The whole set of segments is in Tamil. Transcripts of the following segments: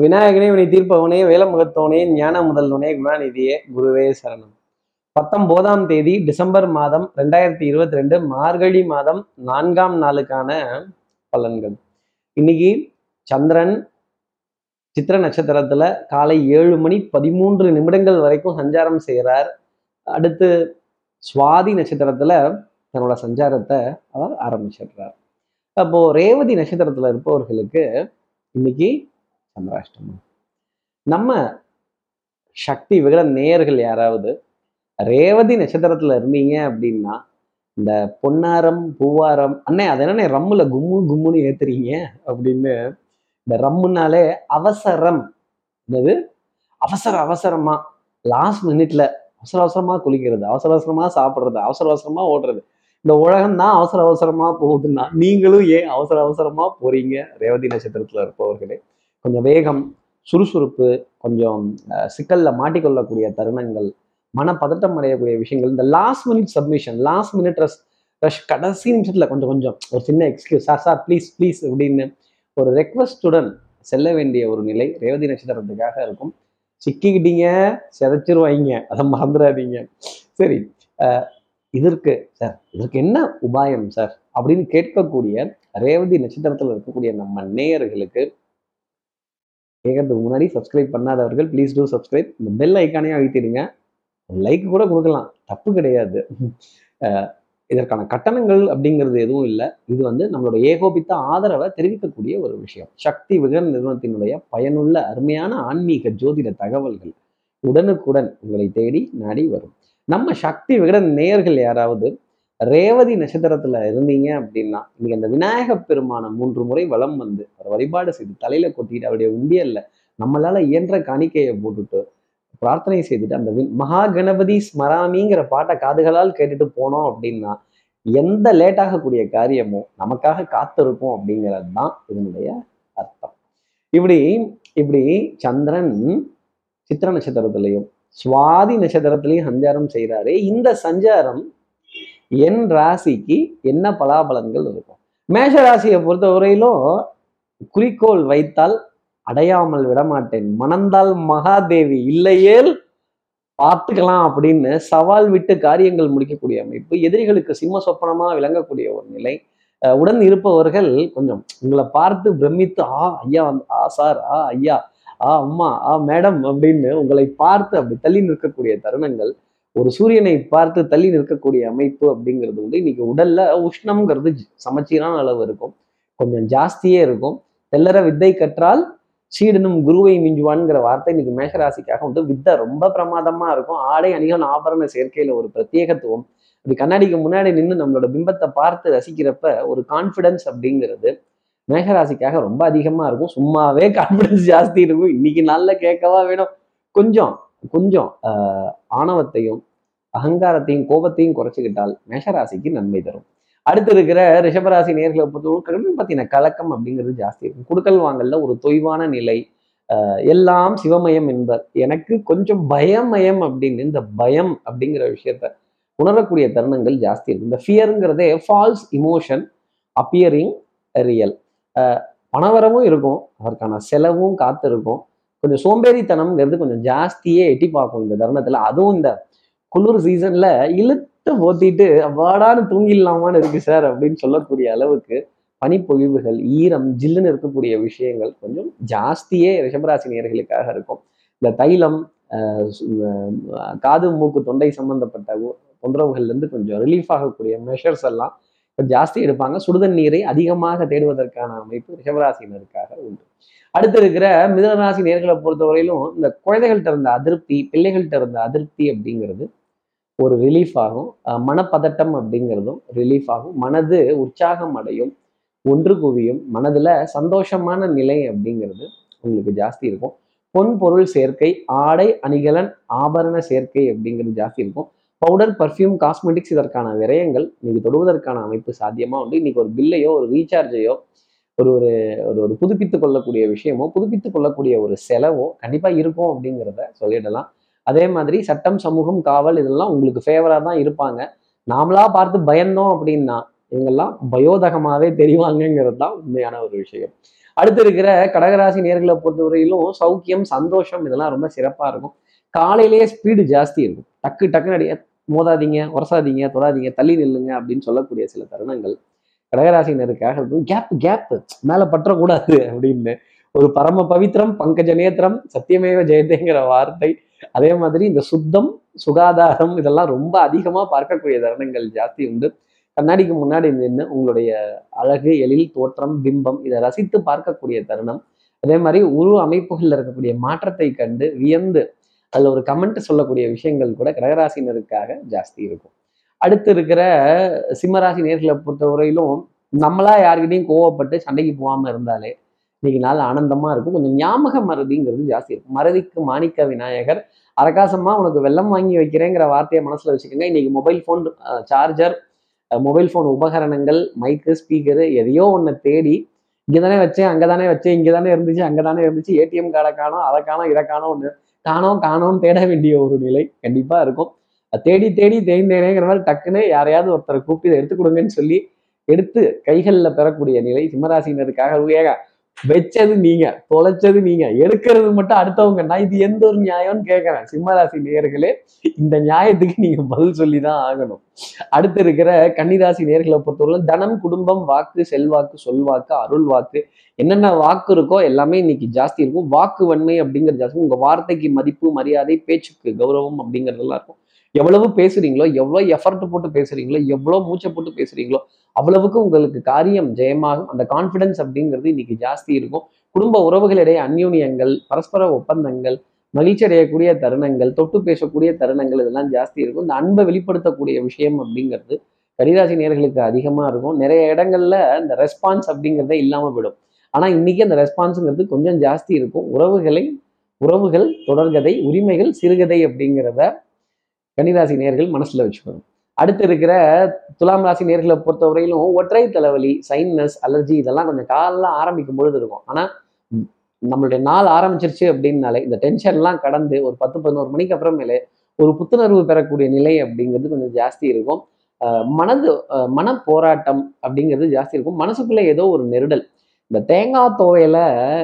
விநாயகனே வினை தீர்ப்பவனே வேலமுகத்தவனே ஞான முதல்வனே குணாநிதியே குருவே சரணம். பத்தொம்போதாம் தேதி டிசம்பர் மாதம் ரெண்டாயிரத்தி இருபத்தி ரெண்டு மார்கழி மாதம் நான்காம் நாளுக்கான பலன்கள். இன்னைக்கு சந்திரன் சித்திர நட்சத்திரத்துல காலை ஏழு மணி பதிமூன்று நிமிடங்கள் வரைக்கும் சஞ்சாரம் செய்கிறார் அடுத்து சுவாதி நட்சத்திரத்துல தன்னோட சஞ்சாரத்தை அவர் ஆரம்பிச்சிடுறார். அப்போ ரேவதி நட்சத்திரத்துல இருப்பவர்களுக்கு இன்னைக்கு சந்திராஷ்டமம். நம்ம சக்தி விகட நேயர்கள் யாராவது ரேவதி நட்சத்திரத்துல இருந்தீங்க அப்படின்னா இந்த பொன்னாரம் பூவாரம் அண்ணே அது என்னண்ணே ரம்முல கும்மு கும்முன்னு ஏத்துறீங்க அப்படின்னு இந்த ரம்முனாலே அவசரம். என்னது? அவசர அவசரமா லாஸ்ட் மினிட்ல அவசர அவசரமா குளிக்கிறது அவசர அவசரமா சாப்பிடுறது அவசர அவசரமா ஓடுறது. இந்த உலகம் தான் அவசர அவசரமா போகுதுன்னா நீங்களும் ஏன் அவசர அவசரமா போறீங்க? ரேவதி நட்சத்திரத்துல இருப்பவர்களே. கொஞ்சம் வேகம் சுறுசுறுப்பு கொஞ்சம் சிக்கலில் மாட்டிக்கொள்ளக்கூடிய தருணங்கள் மனப்பதட்டம் அடையக்கூடிய விஷயங்கள் இந்த last minute submission last minute rush rush கடைசி நிமிஷத்தில் கொஞ்சம் கொஞ்சம் ஒரு சின்ன excuse sir sir please please அப்படின்னு ஒரு ரெக்வஸ்டுடன் செல்ல வேண்டிய ஒரு நிலை ரேவதி நட்சத்திரத்துக்காக இருக்கும். சிக்கிக்கிட்டீங்க சிதைச்சிருவாங்க அதை மறந்துடாதீங்க சரி இதற்கு சார் இதற்கு என்ன உபாயம் சார் அப்படின்னு கேட்கக்கூடிய ரேவதி நட்சத்திரத்தில் இருக்கக்கூடிய நம்ம நேயர்களுக்கு கேட்கறதுக்கு முன்னாடி சப்ஸ்கிரைப் பண்ணாதவர்கள் ப்ளீஸ் டூ சப்ஸ்கிரைப் இந்த பெல் ஐக்கானே அழுத்திடுங்க. லைக் கூட கொடுக்கலாம். தப்பு கிடையாது. இதற்கான கட்டணங்கள் அப்படிங்கிறது எதுவும் இல்லை. இது வந்து நம்மளோட ஏகோபித்த ஆதரவை தெரிவிக்கக்கூடிய ஒரு விஷயம். சக்தி விகடன் நிறுவனத்தினுடைய பயனுள்ள அருமையான ஆன்மீக ஜோதிட தகவல்கள் உடனுக்குடன் உங்களை தேடி நாடி வரும். நம்ம சக்தி விகடன் நேயர்கள் யாராவது ரேவதி நட்சத்திரத்துல இருந்தீங்க அப்படின்னா இன்னைக்கு அந்த விநாயக பெருமான மூன்று முறை வளம் வந்து அவர் வழிபாடு செய்து தலையில கொட்டிட்டு அவருடைய உண்டியல்ல நம்மளால இயன்ற காணிக்கையை போட்டுட்டு பிரார்த்தனை செய்துட்டு அந்த மகா கணபதி ஸ்மராமிங்கிற பாட்டை காதுகளால் கேட்டுட்டு போனோம் அப்படின்னா எந்த லேட் ஆகக்கூடிய காரியமோ நமக்காக காத்திருக்கும் அப்படிங்கிறது தான் இதனுடைய அர்த்தம். இப்படி இப்படி சந்திரன் சித்திர நட்சத்திரத்திலையும் சுவாதி நட்சத்திரத்திலையும் சஞ்சாரம் செய்கிறாரு இந்த சஞ்சாரம் என் ராசிக்கு என்ன பலாபலன்கள் இருக்கும்? மேஷ ராசியை பொறுத்தவரையிலும் குறிக்கோள் வைத்தால் அடையாமல் விடமாட்டேன். மணந்தால் மகாதேவி இல்லையேல் பார்த்துக்கலாம் அப்படின்னு சவால் விட்டு காரியங்கள் முடிக்கக்கூடிய அமைப்பு எதிரிகளுக்கு சிம்ம சொப்பனமா விளங்கக்கூடிய ஒரு நிலை. அஹ் உடன் இருப்பவர்கள் கொஞ்சம் உங்களை பார்த்து பிரமித்து ஆ ஐயா வந்து ஆ சார் ஆ ஐயா ஆ அம்மா ஆ மேடம் அப்படின்னு உங்களை பார்த்து அப்படி தள்ளி நிற்கக்கூடிய தருணங்கள். ஒரு சூரியனை பார்த்து தள்ளி நிற்கக்கூடிய அமைப்பு அப்படிங்கிறது வந்து இன்னைக்கு உடல்ல உஷ்ணம்ங்கிறது சமச்சீரான அளவு இருக்கும். கொஞ்சம் ஜாஸ்தியே இருக்கும். தெல்லற வித்தை கற்றால் சீடனும் குருவை மிஞ்சுவான்ங்கிற வார்த்தை இன்னைக்கு மேஷராசிக்காக வந்து வித்தை ரொம்ப பிரமாதமா இருக்கும். ஆடை அணிகள் ஆபரண சேர்க்கையில ஒரு பிரத்யேகத்துவம். அப்படி கண்ணாடிக்கு முன்னாடி நின்று நம்மளோட பிம்பத்தை பார்த்து ரசிக்கிறப்ப ஒரு கான்ஃபிடன்ஸ் அப்படிங்கிறது மேகராசிக்காக ரொம்ப அதிகமா இருக்கும். சும்மாவே கான்ஃபிடன்ஸ் ஜாஸ்தி இருக்கும். இன்னைக்கு நாள்ல கேட்கவா வேணும். கொஞ்சம் கொஞ்சம் ஆணவத்தையும் அகங்காரத்தையும் கோபத்தையும் குறைச்சிக்கிட்டால் மேஷராசிக்கு நன்மை தரும். அடுத்து இருக்கிற ரிஷபராசி நேர்களை பொறுத்தவரைக்கும் கடன் பத்தின கலக்கம் அப்படிங்கிறது ஜாஸ்தி இருக்கும். குடுக்கல் வாங்கல்ல ஒரு தொய்வான நிலை எல்லாம் சிவமயம் என்பர். எனக்கு கொஞ்சம் பயமயம் அப்படின்னு இந்த பயம் அப்படிங்கிற விஷயத்த உணரக்கூடிய தருணங்கள் ஜாஸ்தி இருக்கும். இந்த ஃபியருங்கிறதே ஃபால்ஸ் இமோஷன் அப்பியரிங் ரியல் பணவரவும் இருக்கும் அதற்கான செலவும் காத்து இருக்கும் கொஞ்சம் சோம்பேறித்தனம்ங்கிறது கொஞ்சம் ஜாஸ்தியே எட்டி பார்க்கும் இந்த தருணத்துல. அதுவும் இந்த குளிர் சீசன்ல இழுத்து போத்திட்டு அவ்வாடான்னு தூங்கிடலாமான்னு இருக்கு சார் அப்படின்னு சொல்லக்கூடிய அளவுக்கு பனிப்பொழிவுகள் ஈரம் ஜில்லுன்னு இருக்கக்கூடிய விஷயங்கள் கொஞ்சம் ஜாஸ்தியே ரிஷபராசி நேர்களுக்காக இருக்கும். இந்த தைலம் காது மூக்கு தொண்டை சம்பந்தப்பட்ட உ- தொந்தரவுகள்ல இருந்து கொஞ்சம் ரிலீஃப் ஆகக்கூடிய மெஷர்ஸ் எல்லாம் ஜாஸ்தி எடுப்பாங்க. சுடுதண்ணீரை அதிகமாக தேடுவதற்கான அமைப்பு ரிஷபராசினருக்காக உண்டு. அடுத்து இருக்கிற மிதனராசி நேர்களை பொறுத்தவரையிலும் இந்த குழந்தைகள்கிட்ட இருந்த அதிருப்தி பிள்ளைகள்கிட்ட இருந்த அதிருப்தி அப்படிங்கிறது ஒரு ரிலீஃப் ஆகும். அஹ் மனப்பதட்டம் அப்படிங்கிறதும் ரிலீஃப் ஆகும். மனது உற்சாகம் அடையும் ஒன்று குவியும் மனதுல சந்தோஷமான நிலை அப்படிங்கிறது உங்களுக்கு ஜாஸ்தி இருக்கும். பொன் பொருள் சேர்க்கை ஆடை அணிகலன் ஆபரண சேர்க்கை அப்படிங்கிறது ஜாஸ்தி இருக்கும். பவுடர் பர்ஃப்யூம் காஸ்மெட்டிக்ஸ் இதற்கான விரயங்கள் இன்னைக்கு தொடுவதற்கான அமைப்பு சாத்தியமா உண்டு. இன்னைக்கு ஒரு பில்லையோ ஒரு ரீசார்ஜையோ ஒரு ஒரு ஒரு ஒரு புதுப்பித்து கொள்ளக்கூடிய விஷயமோ புதுப்பித்துக் கொள்ளக்கூடிய ஒரு செலவோ கண்டிப்பாக இருக்கும் அப்படிங்கிறத சொல்லிடலாம். அதே மாதிரி சட்டம் சமூகம் காவல் இதெல்லாம் உங்களுக்கு ஃபேவராக தான் இருப்பாங்க. நாமளா பார்த்து பயந்தோம் அப்படின்னா இவங்கெல்லாம் பயோதகமாகவே தெரிவாங்கங்கிறது தான் உண்மையான ஒரு விஷயம். அடுத்து இருக்கிற கடகராசி நேர்களை பொறுத்தவரையிலும் சௌக்கியம் சந்தோஷம் இதெல்லாம் ரொம்ப சிறப்பாக இருக்கும். காலையிலேயே ஸ்பீடு ஜாஸ்தி இருக்கும். டக்கு டக்குன்னு அடிய மோதாதீங்க உரசாதீங்க தொடாதீங்க தள்ளி நில்லுங்க அப்படின்னு சொல்லக்கூடிய சில தருணங்கள் கடகராசினருக்காக இருக்கும் கேப் கேப் மேல பற்றக்கூடாது அப்படின்னு. ஒரு பரம பவித்திரம் பங்கஜ நேத்திரம் சத்தியமேவ ஜெயதேங்கிற வார்த்தை. அதே மாதிரி இந்த சுத்தம் சுகாதாரம் இதெல்லாம் ரொம்ப அதிகமா பார்க்கக்கூடிய தருணங்கள் ஜாஸ்தி உண்டு. கண்ணாடிக்கு முன்னாடி நின்று உங்களுடைய அழகு எழில் தோற்றம் பிம்பம் இதை ரசித்து பார்க்கக்கூடிய தருணம். அதே மாதிரி உரு அமைப்புகள்ல இருக்கக்கூடிய மாற்றத்தை கண்டு வியந்து அதில் ஒரு கமெண்ட் சொல்லக்கூடிய விஷயங்கள் கூட கடகராசினருக்காக ஜாஸ்தி இருக்கும். அடுத்து இருக்கிற சிம்மராசி நேர்களை பொறுத்தவரையிலும் நம்மளா யார்கிட்டையும் கோவப்பட்டு சண்டைக்கு போகாமல் இருந்தாலே இன்னைக்கு நாள் ஆனந்தமா இருக்கும். கொஞ்சம் ஞாபக மறதிங்கிறது ஜாஸ்தி இருக்கும். மறதிக்கு மாணிக்க விநாயகர் அரகாசமா உனக்கு வெள்ளம் வாங்கி வைக்கிறேங்கிற வார்த்தையை மனசுல வச்சுக்கோங்க. இன்னைக்கு mobile phone charger mobile phone உபகரணங்கள் மைக்கு ஸ்பீக்கரு எதையோ ஒன்று தேடி இங்கே தானே வச்சேன் அங்கே தானே வச்சேன் இங்கே தானே இருந்துச்சு அங்கே தானே இருந்துச்சு ஏடிஎம் கார்டை காணோம் அதை காணோம் இதை காணோம் ஒன்று காணோம் காணோம்னு தேட வேண்டிய ஒரு நிலை கண்டிப்பாக இருக்கும். தேடி தேடி தேய்ந்தேனேங்கிற மாதிரி டக்குன்னு யாரையாவது ஒருத்தரை கூப்பிட்டு இதை எடுத்து கொடுங்கன்னு சொல்லி எடுத்து கைகளில் பெறக்கூடிய நிலை சிம்மராசினருக்காக ஏக வச்சது நீங்க தொலைச்சது நீங்க எடுக்கிறது மட்டும் அடுத்தவங்க நான் இது எந்த ஒரு நியாயம்னு கேட்கறேன் சிம்மராசி நேர்களே இந்த நியாயத்துக்கு நீங்க பதில் சொல்லி தான் ஆகணும். அடுத்து இருக்கிற கன்னிராசி நேர்களை பொறுத்தவரை தனம் குடும்பம் வாக்கு செல்வாக்கு சொல்வாக்கு அருள் வாக்கு என்னென்ன வாக்கு இருக்கோ எல்லாமே இன்னைக்கு ஜாஸ்தி இருக்கும். வாக்கு வன்மை அப்படிங்கிறது ஜாஸ்தி உங்க வார்த்தைக்கு மதிப்பு மரியாதை பேச்சுக்கு கௌரவம் அப்படிங்கிறதெல்லாம் இருக்கும். எவ்வளவு பேசுறீங்களோ எவ்வளோ எஃபர்ட் போட்டு பேசுறீங்களோ எவ்வளோ மூச்சை போட்டு பேசுறீங்களோ அவ்வளவுக்கு உங்களுக்கு காரியம் ஜெயமாகும். அந்த கான்ஃபிடன்ஸ் அப்படிங்கிறது இன்னைக்கு ஜாஸ்தி இருக்கும். குடும்ப உறவுகளிடையே அந்யூன்யங்கள் பரஸ்பர ஒப்பந்தங்கள் மகிழ்ச்சி அடையக்கூடிய தருணங்கள் தொட்டு பேசக்கூடிய தருணங்கள் இதெல்லாம் ஜாஸ்தி இருக்கும். இந்த அன்பை வெளிப்படுத்தக்கூடிய விஷயம் அப்படிங்கிறது கடிராசி நேர்களுக்கு அதிகமாக இருக்கும். நிறைய இடங்கள்ல இந்த ரெஸ்பான்ஸ் அப்படிங்கிறதே இல்லாமல் போயிடும். ஆனால் இன்னைக்கு அந்த ரெஸ்பான்ஸுங்கிறது கொஞ்சம் ஜாஸ்தி இருக்கும். உறவுகளை உறவுகள் தொடர்கதை உரிமைகள் சிறுகதை அப்படிங்கிறத கன்னிராசி நேர்கள் மனசில் வச்சுக்கணும். அடுத்து இருக்கிற துலாம் ராசி நேர்களை பொறுத்தவரையிலும் ஒற்றை தலைவலி சைன்னஸ் அலர்ஜி இதெல்லாம் கொஞ்சம் காலெல்லாம் ஆரம்பிக்கும் பொழுது இருக்கும். ஆனால் நம்மளுடைய நாள் ஆரம்பிச்சிருச்சு அப்படின்னாலே இந்த டென்ஷன்லாம் கடந்து ஒரு பத்து பதினோரு மணிக்கு அப்புறமேலே ஒரு புத்துணர்வு பெறக்கூடிய நிலை அப்படிங்கிறது கொஞ்சம் ஜாஸ்தி இருக்கும். மனது மன போராட்டம் அப்படிங்கிறது ஜாஸ்தி இருக்கும். மனசுக்குள்ளே ஏதோ ஒரு நெருடல். இந்த தேங்காய் துவையில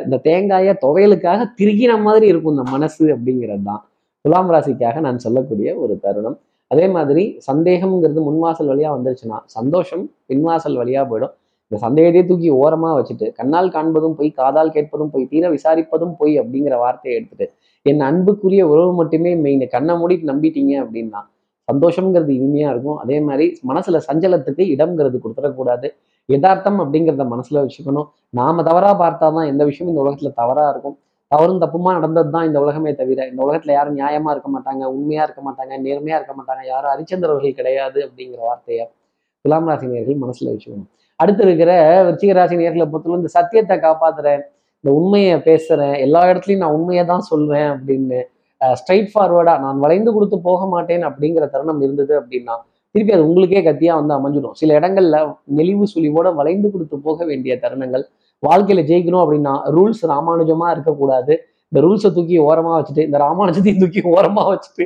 இந்த தேங்காயை துவையலுக்காக திருகின மாதிரி இருக்கும் இந்த மனசு அப்படிங்கிறது தான் துலாம் ராசிக்காக நான் சொல்லக்கூடிய ஒரு தருணம். அதே மாதிரி சந்தேகம்ங்கிறது முன்வாசல் வழியாக வந்துருச்சுன்னா சந்தோஷம் பின்வாசல் வழியாக போயிடும். இந்த சந்தேகத்தையே தூக்கி ஓரமாக வச்சுட்டு கண்ணால் காண்பதும் போய் காதால் கேட்பதும் பொய் தீர விசாரிப்பதும் பொய் அப்படிங்கிற வார்த்தையை எடுத்துட்டு என் அன்புக்குரிய உறவு மட்டுமே மெயின் கண்ணை மூடிட்டு நம்பிட்டீங்க அப்படின்னா சந்தோஷம்ங்கிறது இனிமையாக இருக்கும். அதே மாதிரி மனசில் சஞ்சலத்துக்கு இடம்ங்கிறது கொடுத்துடக்கூடாது. யதார்த்தம் அப்படிங்கிறத மனசில் வச்சுக்கணும். நாம பார்த்தா தான் எந்த விஷயமும் இந்த உலகத்தில் தவறாக இருக்கும். தவறும் தப்புமா நடந்தது தான் இந்த உலகமே தவிர இந்த உலகத்துல யாரும் நியாயமா இருக்க மாட்டாங்க உண்மையா இருக்க மாட்டாங்க நேர்மையா இருக்க மாட்டாங்க யாரும் அரிச்சந்திரவர்கள் கிடையாது அப்படிங்கிற வார்த்தையை துலாம் ராசி நேர்கள் மனசுல வச்சுக்கணும். அடுத்து இருக்கிற விருச்சிக ராசி நேர்களை பொறுத்தவரை இந்த சத்தியத்தை காப்பாத்துறேன் இந்த உண்மையை பேசுறேன் எல்லா இடத்துலையும் நான் உண்மையை தான் சொல்வேன் அப்படின்னு ஸ்ட்ரைட் ஃபார்வர்டா நான் வளைந்து கொடுத்து போக மாட்டேன் அப்படிங்கிற தருணம் இருந்தது அப்படின்னா திருப்பி அது உங்களுக்கே கத்தியா வந்து அமைஞ்சிடும். சில இடங்கள்ல நெளிவு சுழிவோட வளைந்து கொடுத்து போக வேண்டிய தருணங்கள் வாழ்க்கையில ஜெயிக்கணும் அப்படின்னா ரூல்ஸ் ராமானுஜமா இருக்கக்கூடாது. இந்த ரூல்ஸை தூக்கி ஓரமா வச்சுட்டு இந்த ராமானுஜத்தையும் தூக்கி ஓரமா வச்சுட்டு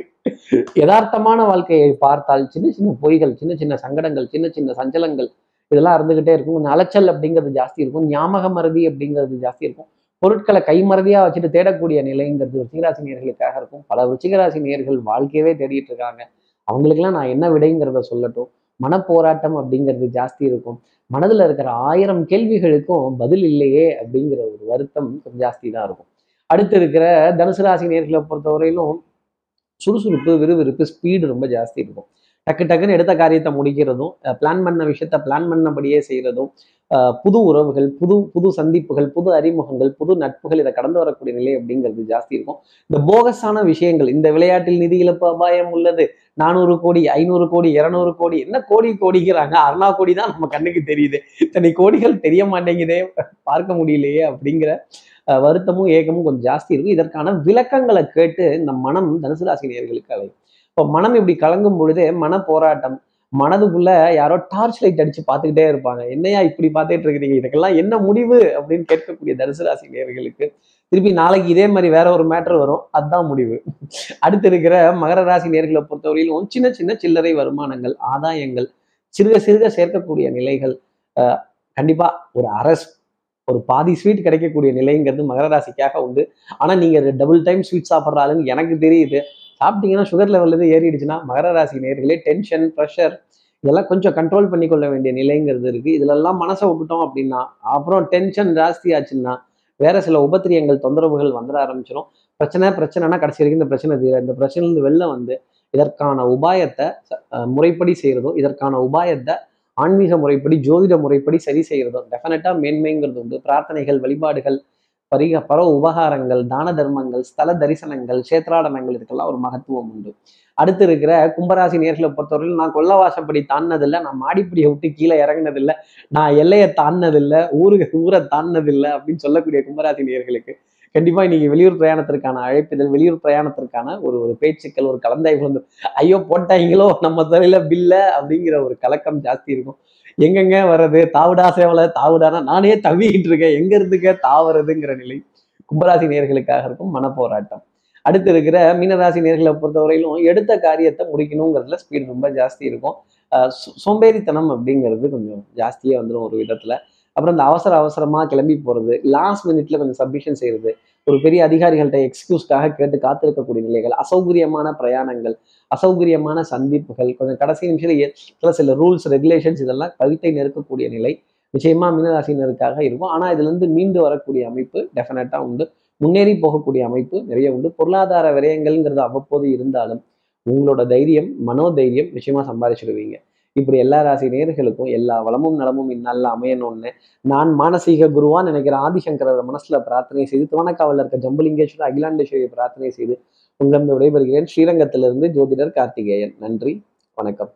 யதார்த்தமான வாழ்க்கையை பார்த்தால் சின்ன சின்ன பொய்கள் சின்ன சின்ன சங்கடங்கள் சின்ன சின்ன சஞ்சலங்கள் இதெல்லாம் இருந்துகிட்டே இருக்கும். கொஞ்சம் அலைச்சல் அப்படிங்கிறது ஜாஸ்தி இருக்கும். ஞாபக மருதி அப்படிங்கிறது ஜாஸ்தி இருக்கும். பொருட்களை கைமறதியா வச்சுட்டு தேடக்கூடிய நிலைங்கிறது ருச்சிகராசி நேர்களுக்காக இருக்கும். பல ருச்சிகராசி நேர்கள் வாழ்க்கையவே தேடிட்டு இருக்காங்க. அவங்களுக்கெல்லாம் நான் என்ன விடைங்கிறத சொல்லட்டும். மனப்போராட்டம் அப்படிங்கிறது ஜாஸ்தி இருக்கும். மனதுல இருக்கிற ஆயிரம் கேள்விகளுக்கும் பதில் இல்லையே அப்படிங்கிற ஒரு வருத்தம் கொஞ்சம் ஜாஸ்தி தான் இருக்கும். அடுத்து இருக்கிற தனுசு ராசி நேர்களை பொறுத்தவரையிலும் சுறுசுறுப்பு விறுவிறுப்பு ஸ்பீடு ரொம்ப ஜாஸ்தி இருக்கும். டக்கு டக்குன்னு எடுத்த காரியத்தை முடிக்கிறதும் பிளான் பண்ண விஷயத்த பிளான் பண்ணபடியே செய்யறதும் அஹ் புது உறவுகள் புது புது சந்திப்புகள் புது அறிமுகங்கள் புது நட்புகள் இதை கடந்து வரக்கூடிய நிலை அப்படிங்கிறது ஜாஸ்தி இருக்கும். இந்த போகஸான விஷயங்கள் இந்த விளையாட்டில் நிதி இழப்பு அபாயம் உள்ளது நானூறு கோடி ஐநூறு கோடி இருநூறு கோடி என்ன கோடி கோடிக்கிறாங்க? அருணா கோடி தான் நம்ம கண்ணுக்கு தெரியுது. இத்தனை கோடிகள் தெரிய மாட்டேங்குதே பார்க்க முடியலையே அப்படிங்கிற அஹ், வருத்தமும் ஏக்கமும் கொஞ்சம் ஜாஸ்தி இருக்கும். இதற்கான விளக்கங்களை கேட்டு இந்த மனம் தனுசு ராசி அலையும் இப்போ மனம் இப்படி கலங்கும் பொழுது மன போராட்டம் மனதுக்குள்ள யாரோ டார்ச் லைட் அடிச்சு பார்த்துக்கிட்டே இருப்பாங்க. என்னையா இப்படி பார்த்துட்டு இருக்கிறீங்க? இதுக்கெல்லாம் என்ன முடிவு? அப்படின்னு கேட்கக்கூடிய தனுசு ராசி திருப்பி நாளைக்கு இதே மாதிரி வேற ஒரு மேட்டர் வரும். அதுதான் முடிவு. அடுத்து இருக்கிற மகர ராசி நேர்களை பொறுத்தவரையிலும் சின்ன சின்ன சில்லறை வருமானங்கள் ஆதாயங்கள் சிறுக சிறுக சேர்க்கக்கூடிய நிலைகள் கண்டிப்பா ஒரு அரஸ் ஒரு பாதி ஸ்வீட் கிடைக்கக்கூடிய நிலைங்கிறது மகர ராசிக்காக உண்டு. ஆனா நீங்க டபுள் டைம் ஸ்வீட் சாப்பிட்றாளுன்னு எனக்கு தெரியுது. சாப்பிட்டீங்கன்னா சுகர் லெவல் எதுவும் ஏறிடுச்சுன்னா மகர ராசி நேர்களே டென்ஷன் ப்ரெஷர் இதெல்லாம் கொஞ்சம் கண்ட்ரோல் பண்ணி கொள்ள வேண்டிய நிலைங்கிறது இருக்குது இதிலெல்லாம் மனசை விட்டுட்டோம் அப்படின்னா அப்புறம் டென்ஷன் ஜாஸ்தி ஆச்சுன்னா வேற சில உபத்திரியங்கள் தொந்தரவுகள் வந்துட ஆரம்பிச்சிடும் பிரச்சனை பிரச்சனைனா கடைசி வரைக்கும் இந்த பிரச்சனை தீர இந்த பிரச்சனைலேருந்து வெளில வந்து இதற்கான உபாயத்தை முறைப்படி செய்கிறதும் இதற்கான உபாயத்தை ஆன்மீக முறைப்படி ஜோதிட முறைப்படி சரி செய்கிறதும் டெஃபினட்டாக மேன்மைங்கிறது உண்டு. பிரார்த்தனைகள் வழிபாடுகள் பரிக பர உபகாரங்கள் தான தர்மங்கள் ஸ்தல தரிசனங்கள் சேத்ராடனங்கள் இதுக்கெல்லாம் ஒரு மகத்துவம் உண்டு. அடுத்து இருக்கிற கும்பராசி நேர்களை பொறுத்தவரையில் நான் கொல்லவாசப்படி தாண்டினதில்லை நான் மாடிப்படியை விட்டு கீழே இறங்கினதில்லை நான் எல்லையை தாண்டினதில்லை ஊருக்கு ஊரை தாண்டினதில்லை அப்படின்னு சொல்லக்கூடிய கும்பராசி நேர்களுக்கு கண்டிப்பா நீங்கள் வெளியூர் பிரயாணத்திற்கான அழைப்பிதழ் வெளியூர் பிரயாணத்திற்கான ஒரு ஒரு பேச்சுக்கள் ஒரு கலந்தாய்வு வந்து ஐயோ போட்டாங்களோ நம்ம துறையில பில்ல அப்படிங்கிற ஒரு கலக்கம் ஜாஸ்தி இருக்கும். எங்கெங்க வர்றது தாவுடா சேவலை தாவுடானா நானே தவிக்கிட்டு இருக்கேன். எங்க இருந்துக்க தாவறதுங்கிற நிலை கும்பராசி நேர்களுக்காக இருக்கும் மனப்போராட்டம். அடுத்து இருக்கிற மீனராசி நேர்களை பொறுத்தவரையிலும் எடுத்த காரியத்தை முடிக்கணுங்கிறதுல ஸ்பீட் ரொம்ப ஜாஸ்தி இருக்கும். சோம்பேறித்தனம் அப்படிங்கிறது கொஞ்சம் ஜாஸ்தியாக வந்துடும் ஒரு விதத்துல. அப்புறம் இந்த அவசர அவசரமாக கிளம்பி போகிறது லாஸ்ட் மினிட்ல கொஞ்சம் சப்மிஷன் செய்கிறது ஒரு பெரிய அதிகாரிகள்கிட்ட எக்ஸ்கியூஸ்க்காக கேட்டு காத்திருக்கக்கூடிய நிலைகள் அசௌகரியமான பிரயாணங்கள் அசௌகரியமான சந்திப்புகள் கொஞ்சம் கடைசி நிமிஷத்தில் சில சில ரூல்ஸ் ரெகுலேஷன்ஸ் இதெல்லாம் கவித்தை நெருக்கக்கூடிய நிலை நிச்சயமா மீனராசினருக்காக இருக்கும். ஆனால் இதுலேருந்து மீண்டு வரக்கூடிய அமைப்பு டெஃபினட்டாக உண்டு. முன்னேறி போகக்கூடிய அமைப்பு நிறைய உண்டு. பொருளாதார விரயங்கள்ங்கிறது அவ்வப்போது இருந்தாலும் உங்களோட தைரியம் மனோதைரியம் நிச்சயமா சம்பாதிச்சிடுவீங்க இப்படி எல்லா ராசி நேர்களுக்கும் எல்லா வளமும் நலமும் இந்நாளில் அமையணும்னு நான் மானசீக குருவா நினைக்கிற ஆதிசங்கரர் மனசுல பிரார்த்தனை செய்து துவனக்காவலில் இருக்க ஜம்புலிங்கேஸ்வரர் அகிலாண்டேஸ்வரியை பிரார்த்தனை செய்து உங்களிருந்து விடைபெறுகிறேன். ஸ்ரீரங்கத்திலிருந்து ஜோதிடர் கார்த்திகேயன். நன்றி. வணக்கம்.